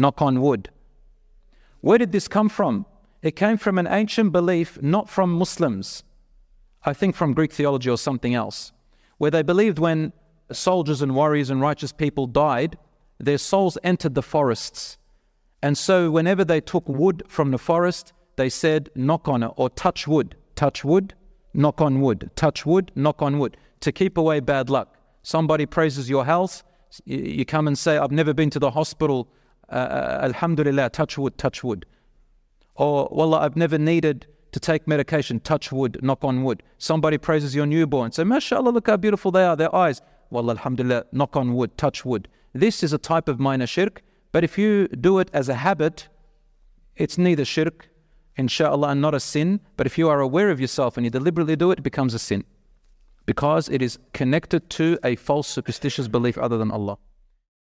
knock on wood. Where did this come from? It came from an ancient belief, not from Muslims, I think from Greek theology or something else, where they believed when soldiers and warriors and righteous people died, their souls entered the forests. And so, whenever they took wood from the forest, they said, knock on it or touch wood, touch wood, knock on wood, touch wood, knock on wood, to keep away bad luck. Somebody praises your health, you come and say, I've never been to the hospital, uh, Alhamdulillah, touch wood, touch wood. Or, Wallah, I've never needed to take medication, touch wood, knock on wood. Somebody praises your newborn, say, MashaAllah, look how beautiful they are, their eyes. Wallah, Alhamdulillah, knock on wood, touch wood. This is a type of minor shirk, but if you do it as a habit, it's neither shirk, inshallah, and not a sin. But if you are aware of yourself and you deliberately do it, it becomes a sin because it is connected to a false superstitious belief other than Allah.